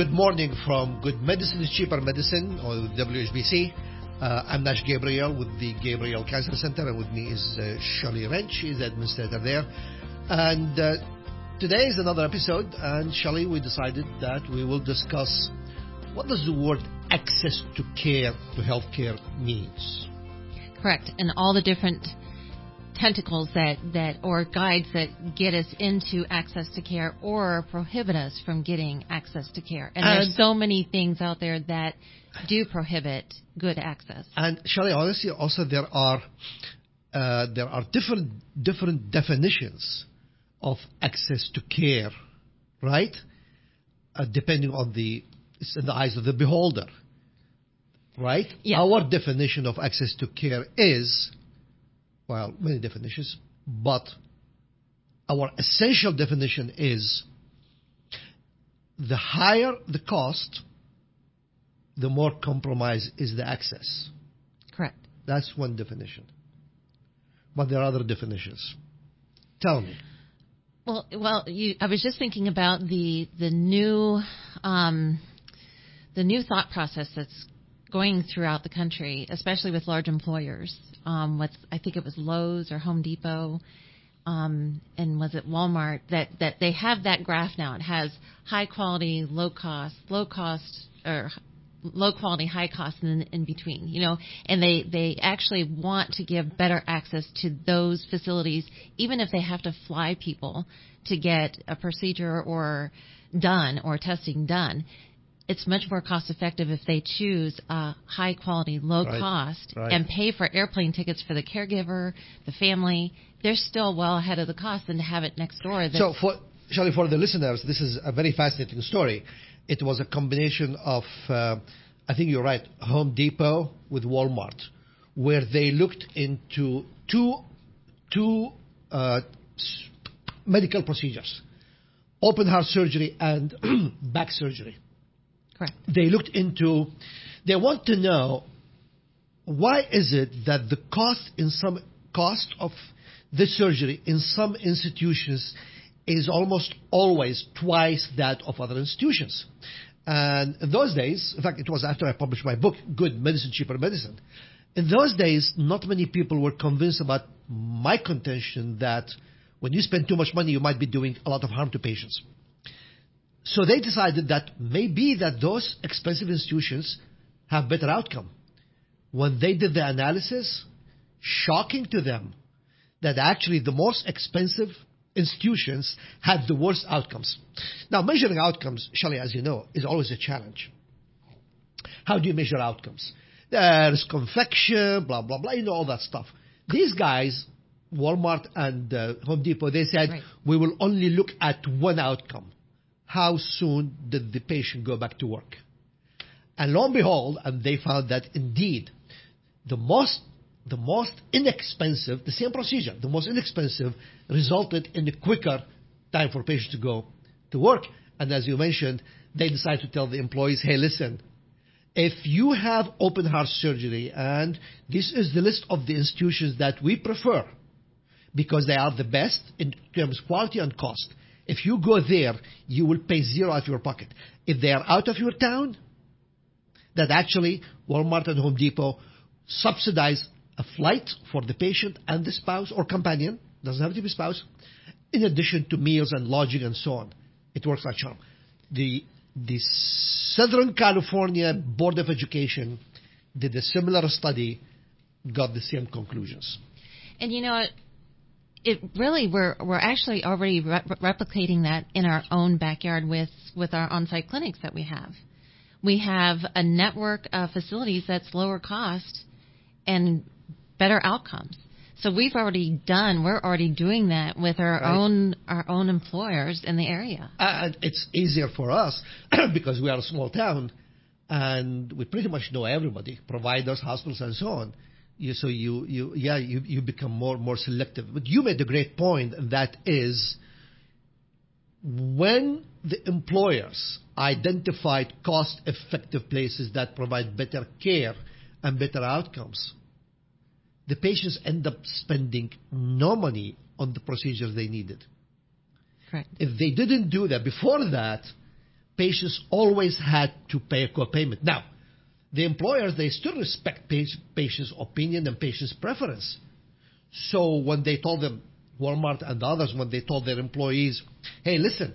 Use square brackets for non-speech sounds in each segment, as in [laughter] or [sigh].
good morning from Good Medicine is Cheaper Medicine or WHBC. Uh, I'm Nash Gabriel with the Gabriel Cancer Center, and with me is uh, Shirley Wrench, she's the administrator there. And uh, today is another episode, and Shirley, we decided that we will discuss what does the word access to care, to healthcare means. Correct, and all the different tentacles that, that or guides that get us into access to care or prohibit us from getting access to care. And, and there's so many things out there that do prohibit good access. And Shirley, honestly, also there are uh, there are different different definitions of access to care, right? Uh, depending on the it's in the eyes of the beholder, right? Yeah. Our definition of access to care is well, many definitions, but our essential definition is the higher the cost, the more compromise is the access. Correct. That's one definition. But there are other definitions. Tell me. Well, well, you, I was just thinking about the the new um, the new thought process that's going throughout the country, especially with large employers. Um, with I think it was Lowe's or Home Depot, um, and was it Walmart that that they have that graph now. It has high quality, low cost, low cost, or low quality, high cost, and in between. You know, and they they actually want to give better access to those facilities, even if they have to fly people to get a procedure or done or testing done it's much more cost effective if they choose a high quality, low Right, cost right. and pay for airplane tickets for the caregiver, the family. They're still well ahead of the cost than to have it next door. So, for, Shirley, for the listeners, this is a very fascinating story. It was a combination of, uh, I think you're right, Home Depot with Walmart, where they looked into two, two uh, medical procedures open heart surgery and [clears throat] back surgery. Correct. They looked into, they want to know why is it that the cost in some cost of the surgery in some institutions is almost always twice that of other institutions. And in those days, in fact, it was after I published my book, Good Medicine, Cheaper Medicine. In those days, not many people were convinced about my contention that when you spend too much money, you might be doing a lot of harm to patients. So they decided that maybe that those expensive institutions have better outcome. When they did the analysis, shocking to them that actually the most expensive institutions had the worst outcomes. Now, measuring outcomes, Shelley, as you know, is always a challenge. How do you measure outcomes? There's confection, blah, blah, blah, you know, all that stuff. These guys, Walmart and uh, Home Depot, they said, Right. we will only look at one outcome. How soon did the patient go back to work? And lo and behold, and they found that indeed, the most the most inexpensive, the same procedure, the most inexpensive resulted in a quicker time for patients to go to work. And as you mentioned, they decided to tell the employees, hey, listen, if you have open heart surgery, and this is the list of the institutions that we prefer because they are the best in terms of quality and cost. If you go there, you will pay zero out of your pocket. If they are out of your town, that actually Walmart and Home Depot subsidize a flight for the patient and the spouse or companion, doesn't have to be spouse, in addition to meals and lodging and so on. It works like charm. The, the Southern California Board of Education did a similar study, got the same conclusions. And you know, it, really we're we're actually already re- replicating that in our own backyard with with our on-site clinics that we have. We have a network of facilities that's lower cost and better outcomes. So we've already done. We're already doing that with our Right. own our own employers in the area. And it's easier for us [clears throat] because we are a small town and we pretty much know everybody, providers, hospitals, and so on. You, so you, you, yeah, you, you become more, more selective. But you made a great point, and that is when the employers identified cost-effective places that provide better care and better outcomes, the patients end up spending no money on the procedures they needed. Correct. If they didn't do that before that, patients always had to pay a co-payment. Now, the employers, they still respect patients' opinion and patients' preference. So when they told them, Walmart and others, when they told their employees, hey, listen,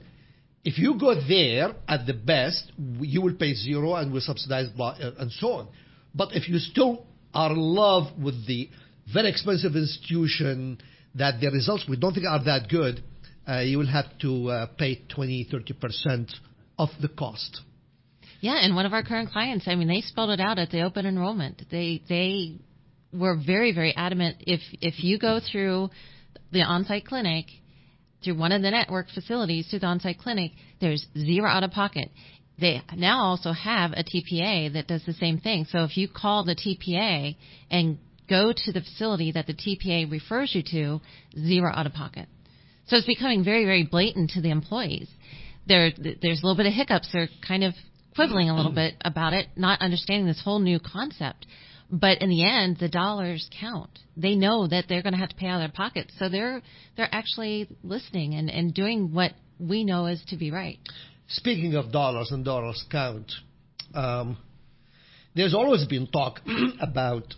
if you go there at the best, you will pay zero and we'll subsidize blah, and so on. But if you still are in love with the very expensive institution that the results we don't think are that good, uh, you will have to uh, pay 20, 30% of the cost. Yeah, and one of our current clients, I mean, they spelled it out at the open enrollment. They they were very very adamant. If if you go through the on-site clinic, through one of the network facilities through the on-site clinic, there's zero out of pocket. They now also have a TPA that does the same thing. So if you call the TPA and go to the facility that the TPA refers you to, zero out of pocket. So it's becoming very, very blatant to the employees. There, there's a little bit of hiccups. They're kind of quibbling a little bit about it, not understanding this whole new concept. But in the end, the dollars count. They know that they're going to have to pay out of their pockets, so they're they're actually listening and, and doing what we know is to be right. Speaking of dollars and dollars count, um, there's always been talk [clears throat] about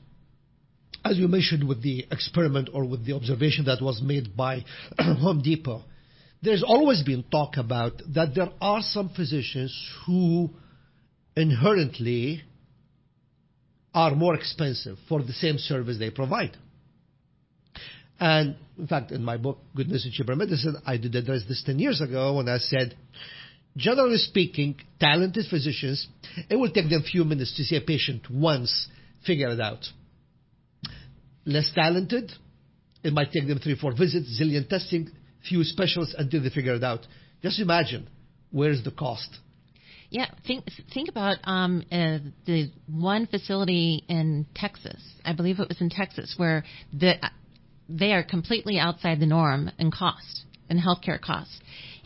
as you mentioned with the experiment or with the observation that was made by [clears throat] Home Depot, there's always been talk about that there are some physicians who inherently are more expensive for the same service they provide. And in fact, in my book, Goodness in Cheaper Medicine, I did address this 10 years ago when I said, generally speaking, talented physicians, it will take them a few minutes to see a patient once, figure it out less talented, it might take them three, four visits, zillion testing, few specialists until they figure it out. Just imagine, where's the cost? Yeah, think think about um, uh, the one facility in Texas. I believe it was in Texas where the they are completely outside the norm in cost in healthcare costs.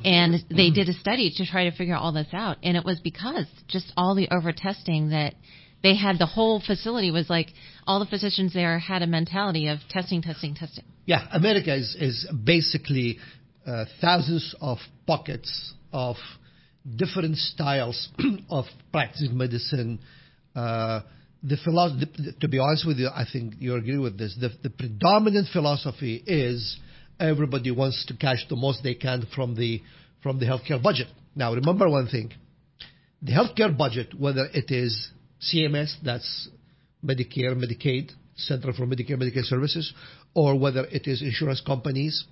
And they did a study to try to figure all this out, and it was because just all the over testing that they had the whole facility was like all the physicians there had a mentality of testing, testing, testing. Yeah, America is is basically uh, thousands of pockets of different styles [clears throat] of practicing medicine. Uh, the philosophy, to be honest with you, I think you agree with this. The, the predominant philosophy is everybody wants to cash the most they can from the from the healthcare budget. Now, remember one thing: the healthcare budget, whether it is CMS, that's Medicare, Medicaid, Center for Medicare, Medicaid Services, or whether it is insurance companies,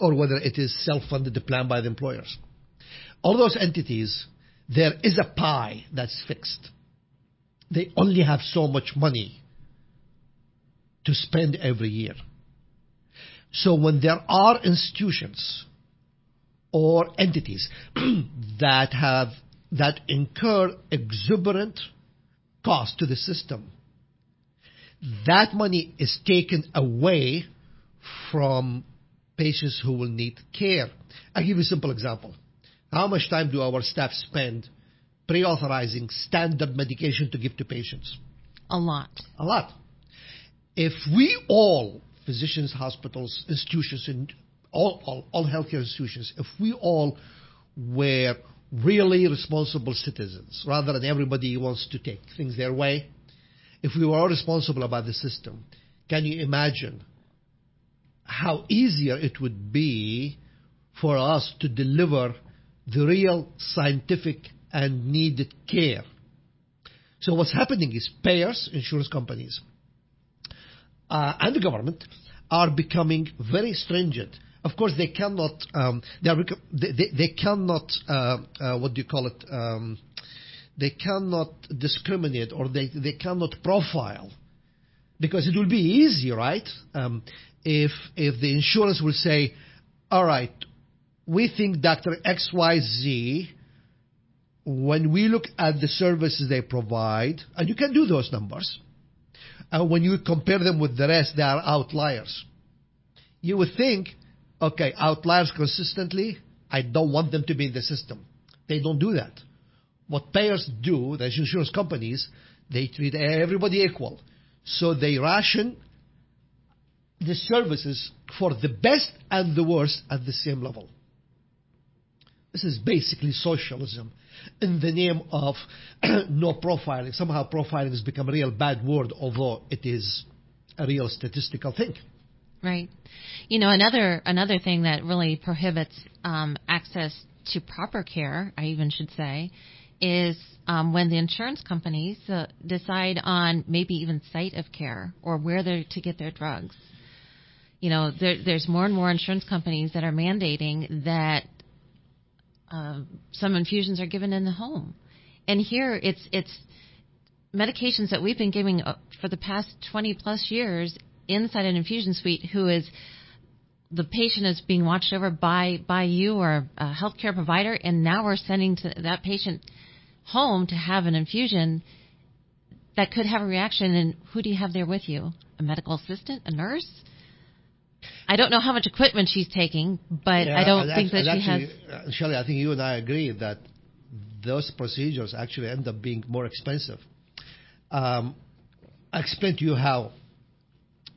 or whether it is self-funded plan by the employers. All those entities, there is a pie that's fixed. They only have so much money to spend every year. So when there are institutions or entities [clears throat] that have that incur exuberant cost to the system. That money is taken away from patients who will need care. I'll give you a simple example. How much time do our staff spend pre-authorizing standard medication to give to patients? A lot. A lot. If we all, physicians, hospitals, institutions, and all, all, all healthcare institutions, if we all were really responsible citizens rather than everybody wants to take things their way. If we were all responsible about the system, can you imagine how easier it would be for us to deliver the real scientific and needed care? So what's happening is payers, insurance companies, uh, and the government are becoming very stringent of course, they cannot. Um, they, are, they, they, cannot. Uh, uh, what do you call it? Um, they cannot discriminate or they they cannot profile because it will be easy, right? Um, if if the insurance will say, all right, we think Dr. X Y Z. When we look at the services they provide, and you can do those numbers, and when you compare them with the rest, they are outliers. You would think okay, outliers consistently, I don't want them to be in the system. They don't do that. What payers do, the insurance companies, they treat everybody equal. So they ration the services for the best and the worst at the same level. This is basically socialism in the name of [clears throat] no profiling. Somehow profiling has become a real bad word, although it is a real statistical thing. Right. You know, another another thing that really prohibits um, access to proper care, I even should say, is um, when the insurance companies uh, decide on maybe even site of care or where they're to get their drugs. You know, there, there's more and more insurance companies that are mandating that uh, some infusions are given in the home, and here it's it's medications that we've been giving uh, for the past 20 plus years inside an infusion suite who is the patient is being watched over by by you or a healthcare provider, and now we're sending to that patient home to have an infusion that could have a reaction. And who do you have there with you? A medical assistant, a nurse? I don't know how much equipment she's taking, but Yeah, I don't think that she and has. actually, uh, Shelley, I think you and I agree that those procedures actually end up being more expensive. Um, I explained to you how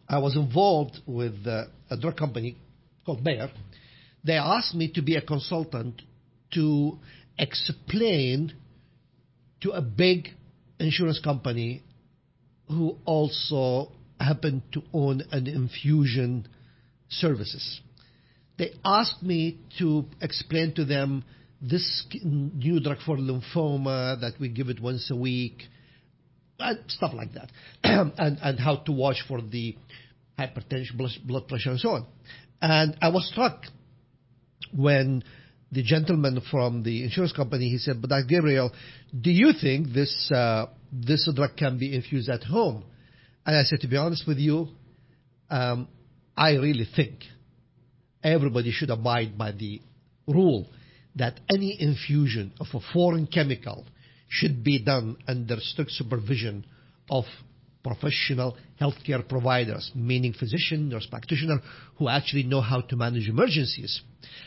I was involved with uh, a drug company called Bayer. They asked me to be a consultant to explain to a big insurance company who also happened to own an infusion services. They asked me to explain to them this new drug for lymphoma that we give it once a week, and stuff like that, [clears throat] and, and how to watch for the hypertension, blood- pressure, and so on. And I was struck when the gentleman from the insurance company he said, "But Dr. Gabriel, do you think this uh, this drug can be infused at home?" And I said, "To be honest with you, um, I really think everybody should abide by the rule that any infusion of a foreign chemical should be done under strict supervision of professional healthcare providers, meaning physician, nurse practitioner, who actually know how to manage emergencies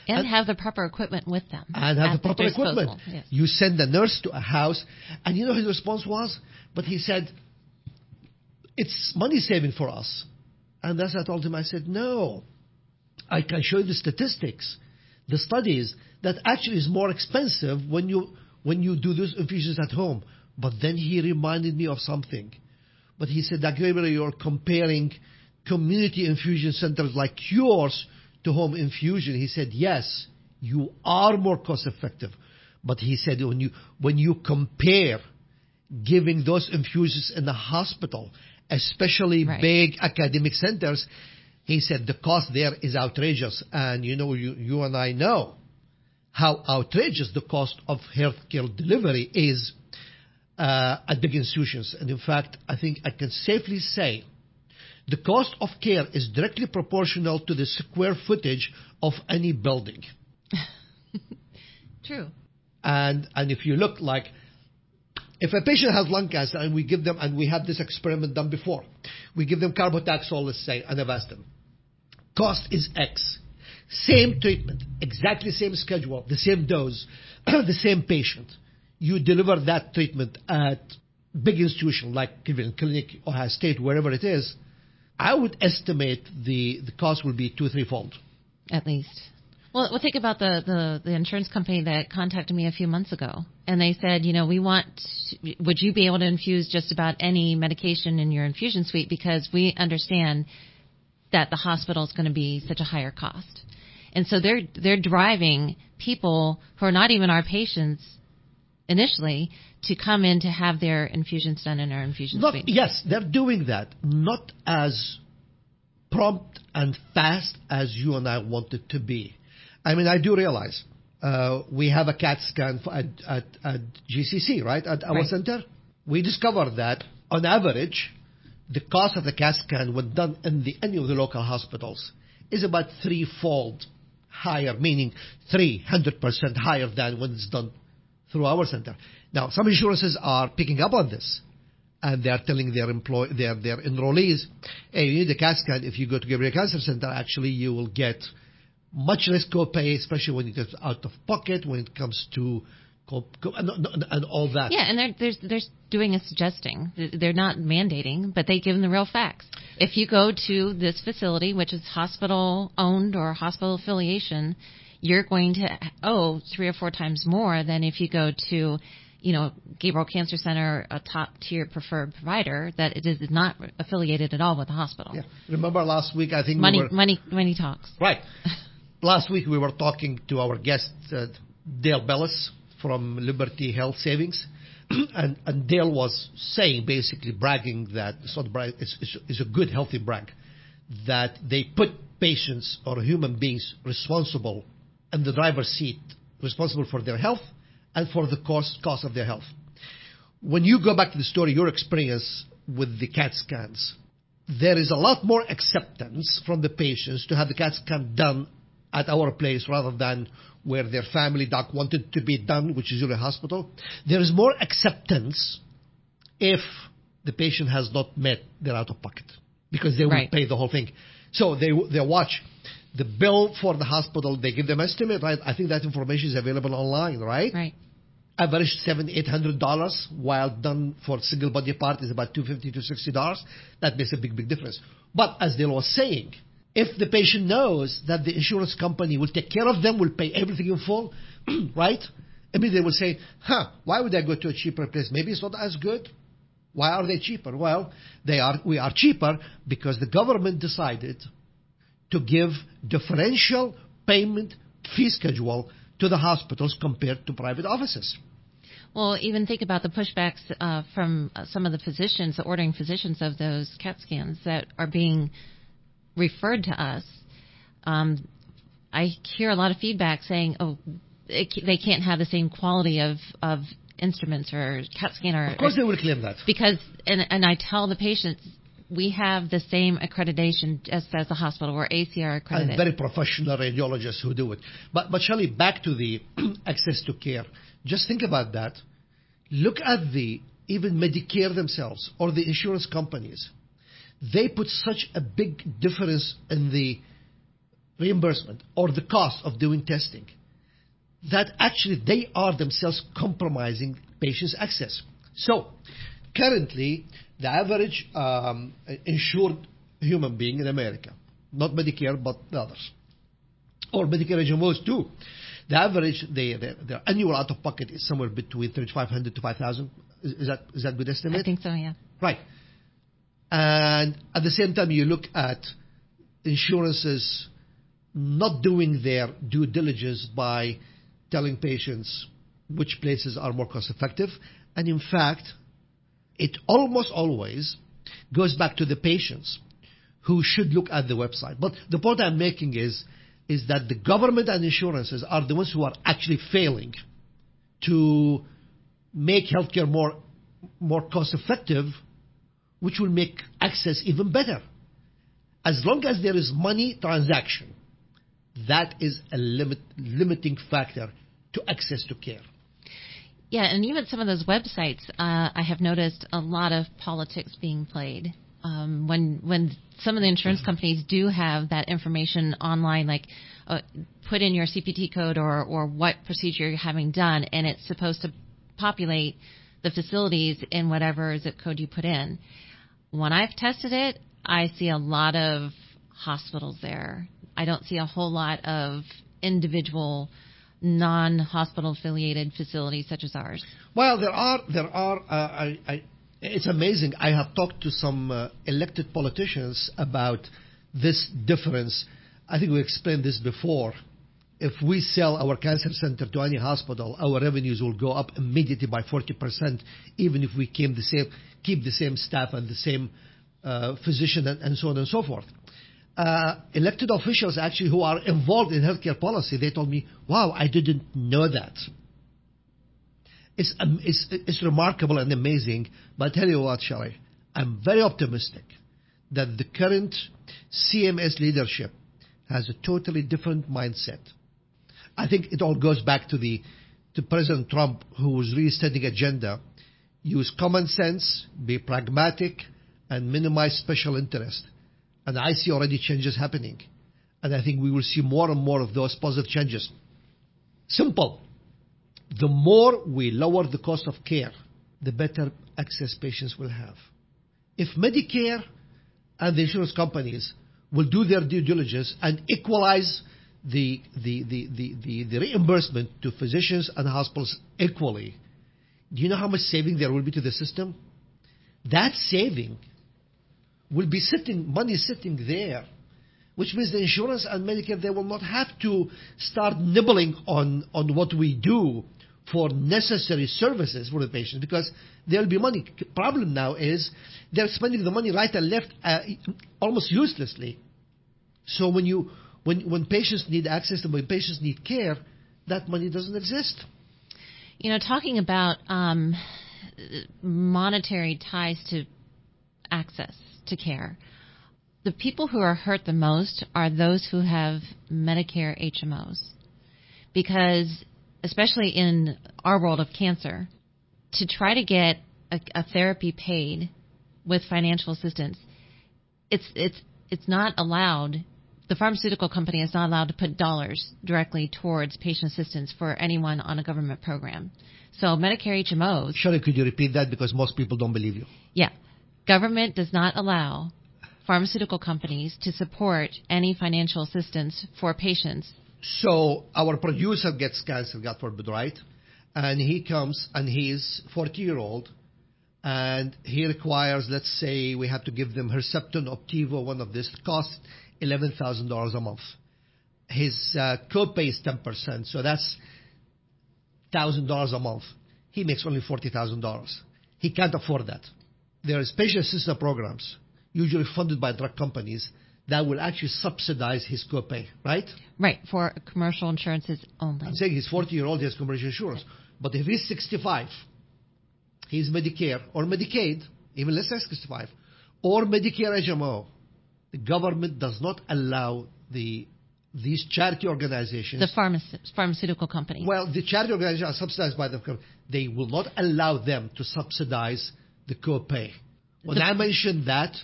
and, and- have the proper equipment with them. and have the proper equipment. Yes. You send a nurse to a house, and you know his response was, but he said, it's money saving for us. And as I told him, I said, no, I can show you the statistics, the studies, that actually is more expensive when you, when you do those infusions at home. But then he reminded me of something. But he said. Gabriel, you're comparing community infusion centers like yours to home infusion. He said, yes, you are more cost effective. But he said, when you, when you compare giving those infusions in the hospital, especially Right. big academic centers, he said the cost there is outrageous. And you know, you, you and I know how outrageous the cost of healthcare delivery is uh, at big institutions. And in fact, I think I can safely say the cost of care is directly proportional to the square footage of any building. [laughs] True. And and if you look like if a patient has lung cancer and we give them and we had this experiment done before, we give them carbotaxol, let's say, and Avastin. Cost is X. Same treatment, exactly same schedule, the same dose, [clears throat] the same patient. You deliver that treatment at big institution like Cleveland Clinic, Ohio State, wherever it is. I would estimate the, the cost will be two, threefold. at least. Well, well, think about the, the the insurance company that contacted me a few months ago, and they said, you know, we want, would you be able to infuse just about any medication in your infusion suite because we understand that the hospital is going to be such a higher cost, and so they're they're driving people who are not even our patients initially to come in to have their infusions done in our infusion Not, suite. yes, they're doing that, not as prompt and fast as you and I want it to be. I mean, I do realize uh, we have a CAT scan for, at, at, at GCC, right, at our Right. center. We discovered that on average, the cost of the CAT scan when done in the, any of the local hospitals is about threefold higher, meaning 300% higher than when it's done through our center. Now, some insurances are picking up on this, and they are telling their employ their their enrollees, "Hey, you need a CAT scan. If you go to Gabriel Cancer Center, actually, you will get much less copay, especially when it gets out of pocket, when it comes to co- co- and, and, all that." Yeah, and they're they're they're doing a suggesting. They're not mandating, but they give them the real facts. If you go to this facility, which is hospital owned or hospital affiliation, you're going to owe three or four times more than if you go to, you know, Gabriel Cancer Center, a top tier preferred provider that it is not affiliated at all with the hospital. Yeah. Remember last week, I think money, we were, money, money talks. Right. [laughs] last week we were talking to our guest, uh, Dale Bellis from Liberty Health Savings. [clears throat] and, Dale was saying, basically bragging that it's not brag, it's, a good, healthy brag, that they put patients or human beings responsible in the driver's seat, responsible for their health and for the cost of their health. When you go back to the story, your experience with the CAT scans, there is a lot more acceptance from the patients to have the CAT scan done at our place rather than where their family doc wanted to be done, which is usually a hospital. There is more acceptance if the patient has not met their out of pocket because they will pay the whole thing. So they they watch the bill for the hospital. They give them estimate, right? I think that information is available online, right? Right. average seven eight hundred dollars while done for single body part is about 250 to 60 dollars that makes a big big difference but as Dale was saying if the patient knows that the insurance company will take care of them will pay everything in full [clears throat] right? I mean they will say huh why would I go to a cheaper place? Maybe it's not as good. Why are they cheaper? Well they are we are cheaper because the government decided to give differential payment fee schedule to the hospitals compared to private offices. Well, even think about the pushbacks uh, from uh, some of the physicians, the ordering physicians of those CAT scans that are being referred to us. Um, I hear a lot of feedback saying, "Oh, it, they can't have the same quality of of instruments or CAT scan or." of course they will claim that because and and I tell the patients we have the same accreditation just as the hospital. We're ACR and very professional radiologists who do it. But, but Shelley, back to the [clears throat] access to care. Just think about that. Look at the even Medicare themselves or the insurance companies. They put such a big difference in the reimbursement or the cost of doing testing that actually they are themselves compromising patients' access. So, currently, the average um, insured human being in America, not Medicare, but the others, or Medicare HMOs too, the average, the, the, their annual out-of-pocket is somewhere between 3,500 to 5,000. Is, is that is that good estimate? I think so. Yeah. Right. And at the same time, you look at insurances not doing their due diligence by telling patients which places are more cost effective. And in fact, it almost always goes back to the patients who should look at the website. But the point I'm making is, is that the government and insurances are the ones who are actually failing to make healthcare more, more cost effective, which will make access even better. As long as there is money transaction, that is a limit, limiting factor to access to care. Yeah, and even some of those websites, uh, I have noticed a lot of politics being played. Um, when when some of the insurance companies do have that information online, like uh, put in your CPT code or or what procedure you're having done, and it's supposed to populate the facilities in whatever zip code you put in. When I've tested it, I see a lot of hospitals there. I don't see a whole lot of individual non-hospital affiliated facilities such as ours. Well, there are there are. Uh, I, I, it's amazing. I have talked to some uh, elected politicians about this difference. I think we explained this before. If we sell our cancer center to any hospital, our revenues will go up immediately by 40%, even if we keep the same, staff and the same uh, physician and, so on and so forth. Uh, elected officials actually who are involved in healthcare policy, they told me, wow, I didn't know that. It's, um, remarkable and amazing, but I tell you what, Shelley, I'm very optimistic that the current CMS leadership has a totally different mindset. I think it all goes back to the to President Trump, who was really setting agenda, use common sense, be pragmatic, and minimize special interest. And I see already changes happening. And I think we will see more and more of those positive changes. Simple. The more we lower the cost of care, the better access patients will have. If Medicare and the insurance companies will do their due diligence and equalize the, the, the, the, the, reimbursement to physicians and hospitals equally, do you know how much saving there will be to the system? That saving will be sitting, money sitting there, which means the insurance and Medicare, they will not have to start nibbling on, on what we do for necessary services for the patient because there'll be money. Problem now is they're spending the money right and left uh, almost uselessly. So when you when when patients need access and when patients need care, that money doesn't exist. You know, talking about um, monetary ties to access to care, the people who are hurt the most are those who have Medicare HMOs, because especially in our world of cancer, to try to get a, a therapy paid with financial assistance, it's it's it's not allowed. The pharmaceutical company is not allowed to put dollars directly towards patient assistance for anyone on a government program. So Medicare HMOs. Shirley, could you repeat that because most people don't believe you? Yeah, government does not allow pharmaceutical companies to support any financial assistance for patients so our producer gets cancer, God forbid, right? And he comes and he's 40 year old and he requires, let's say we have to give them Herceptin, Opdivo, one of this, costs $11,000 a month. His uh, copay is 10%, so that's $1,000 a month. He makes only $40,000. He can't afford that. There are special assistance programs, usually funded by drug companies, that will actually subsidize his copay, right? Right, for commercial insurances only. I'm saying he's 40 year old, he has commercial insurance. But if he's 65, he's Medicare or Medicaid, even less than 65, or Medicare HMO, the government does not allow the these charity organizations. The pharmac- pharmaceutical companies. Well, the charity organizations are subsidized by the government. They will not allow them to subsidize the copay. When the, I mentioned that,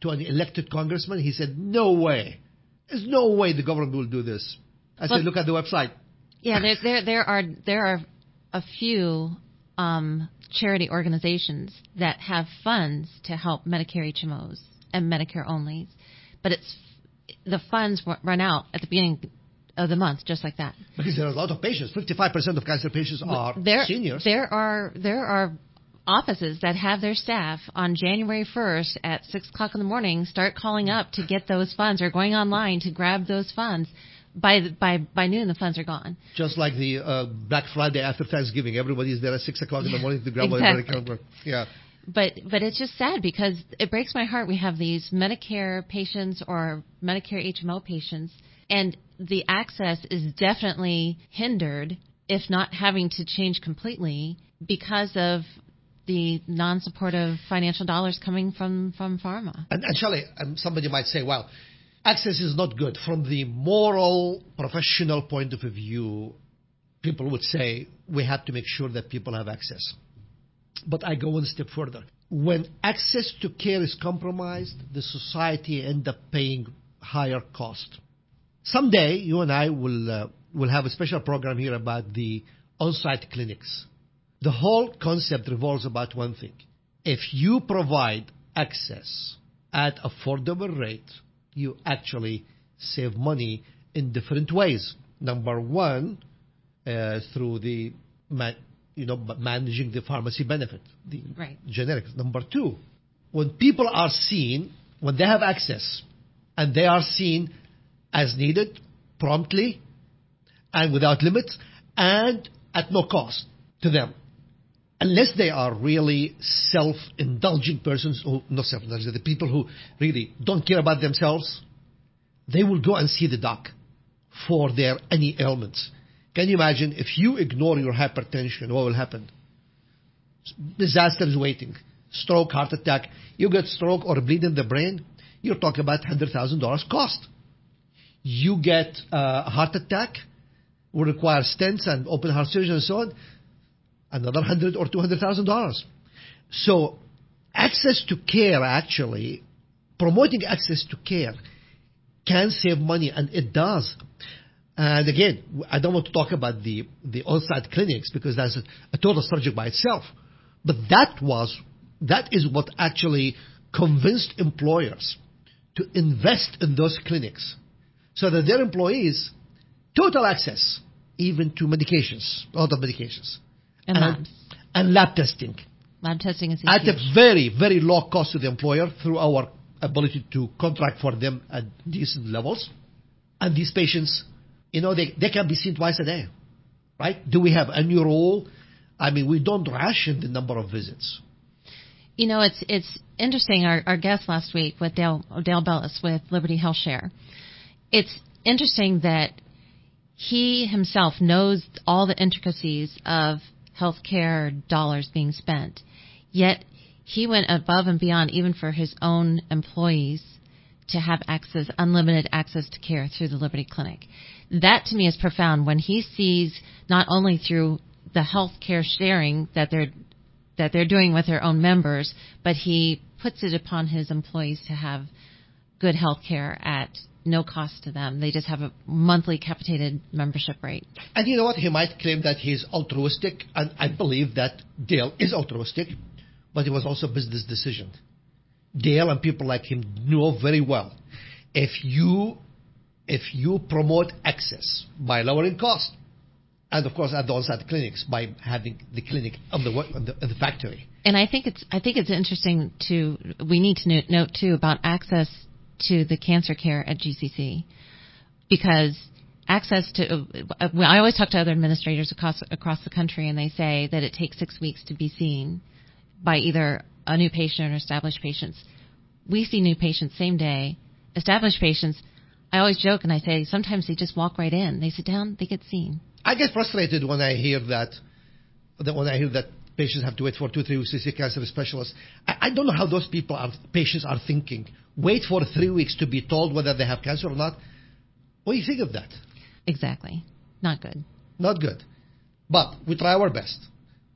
to an elected congressman? He said, no way. There's no way the government will do this. I well, said, look at the website. Yeah, there, there, there are there are a few um, charity organizations that have funds to help Medicare HMOs and Medicare onlys, but it's the funds run out at the beginning of the month, just like that. Because there are a lot of patients. Fifty-five percent of cancer patients are there, seniors. There are there are offices that have their staff on January 1st at 6 o'clock in the morning start calling up to get those funds or going online to grab those funds. By, by, by noon, the funds are gone. Just like the uh, Black Friday after Thanksgiving. Everybody is there at 6 o'clock in the morning to grab exactly. Yeah. But but it's just sad because it breaks my heart. We have these Medicare patients or Medicare HMO patients, and the access is definitely hindered, if not having to change completely, because of the non-supportive financial dollars coming from from pharma. And, and Shelley, um, somebody might say, well, access is not good from the moral, professional point of view. People would say we have to make sure that people have access. But I go one step further. When access to care is compromised, the society end up paying higher cost. Someday, you and I will uh, will have a special program here about the on-site clinics the whole concept revolves about one thing. If you provide access at affordable rate, you actually save money in different ways. Number one, uh, through the you know managing the pharmacy benefit, the right. generics. Number two, when people are seen, when they have access, and they are seen as needed, promptly, and without limits, and at no cost to them unless they are really self-indulgent persons, or not self-indulgent, the people who really don't care about themselves, they will go and see the doc for their any ailments. Can you imagine if you ignore your hypertension, what will happen? Disaster is waiting. Stroke, heart attack. You get stroke or bleed in the brain, you're talking about $100,000 cost. You get uh, a heart attack, will require stents and open heart surgery and so on another hundred or two hundred thousand dollars. So access to care actually, promoting access to care can save money and it does. And again, I don't want to talk about the, the on-site clinics because that's a, a total subject by itself. But that was, that is what actually convinced employers to invest in those clinics so that their employees total access, even to medications, other medications, And labs. and lab testing Lab testing is at huge. a very, very low cost to the employer through our ability to contract for them at decent levels. And these patients, you know, they, they can be seen twice a day, right? Do we have any role? I mean, we don't ration the number of visits. You know, it's it's interesting. Our, our guest last week with Dale Dale Bellis with Liberty Health Share. It's interesting that he himself knows all the intricacies of healthcare dollars being spent, yet he went above and beyond even for his own employees to have access, unlimited access to care through the Liberty Clinic. That to me is profound when he sees not only through the health care sharing that they're that they're doing with their own members, but he puts it upon his employees to have good health care at no cost to them. They just have a monthly capitated membership rate. And you know what? He might claim that he's altruistic, and I believe that Dale is altruistic, but it was also a business decision. Dale and people like him know very well if you if you promote access by lowering cost, and of course at the on-site clinics by having the clinic on the, on the, on the factory. And I think it's I think it's interesting to we need to note, too about access to the cancer care at GCC because access to uh, well, I always talk to other administrators across across the country and they say that it takes 6 weeks to be seen by either a new patient or established patients. We see new patients same day. Established patients, I always joke and I say sometimes they just walk right in. They sit down, they get seen. I get frustrated when I hear that, that when I hear that patients have to wait for two, three weeks to see a cancer specialist. I, I don't know how those people are, patients are thinking. Wait for three weeks to be told whether they have cancer or not. What do you think of that? Exactly. Not good. Not good. But we try our best.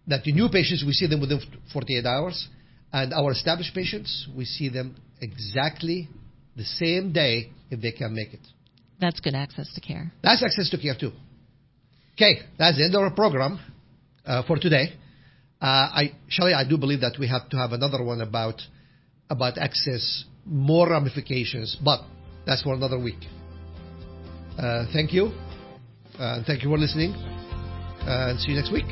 That the new patients, we see them within 48 hours. And our established patients, we see them exactly the same day if they can make it. That's good access to care. That's access to care too. Okay, that's the end of our program uh, for today. Uh, I, Shelley, I do believe that we have to have another one about about access, more ramifications, but that's for another week. Uh, thank you, uh, thank you for listening, and see you next week.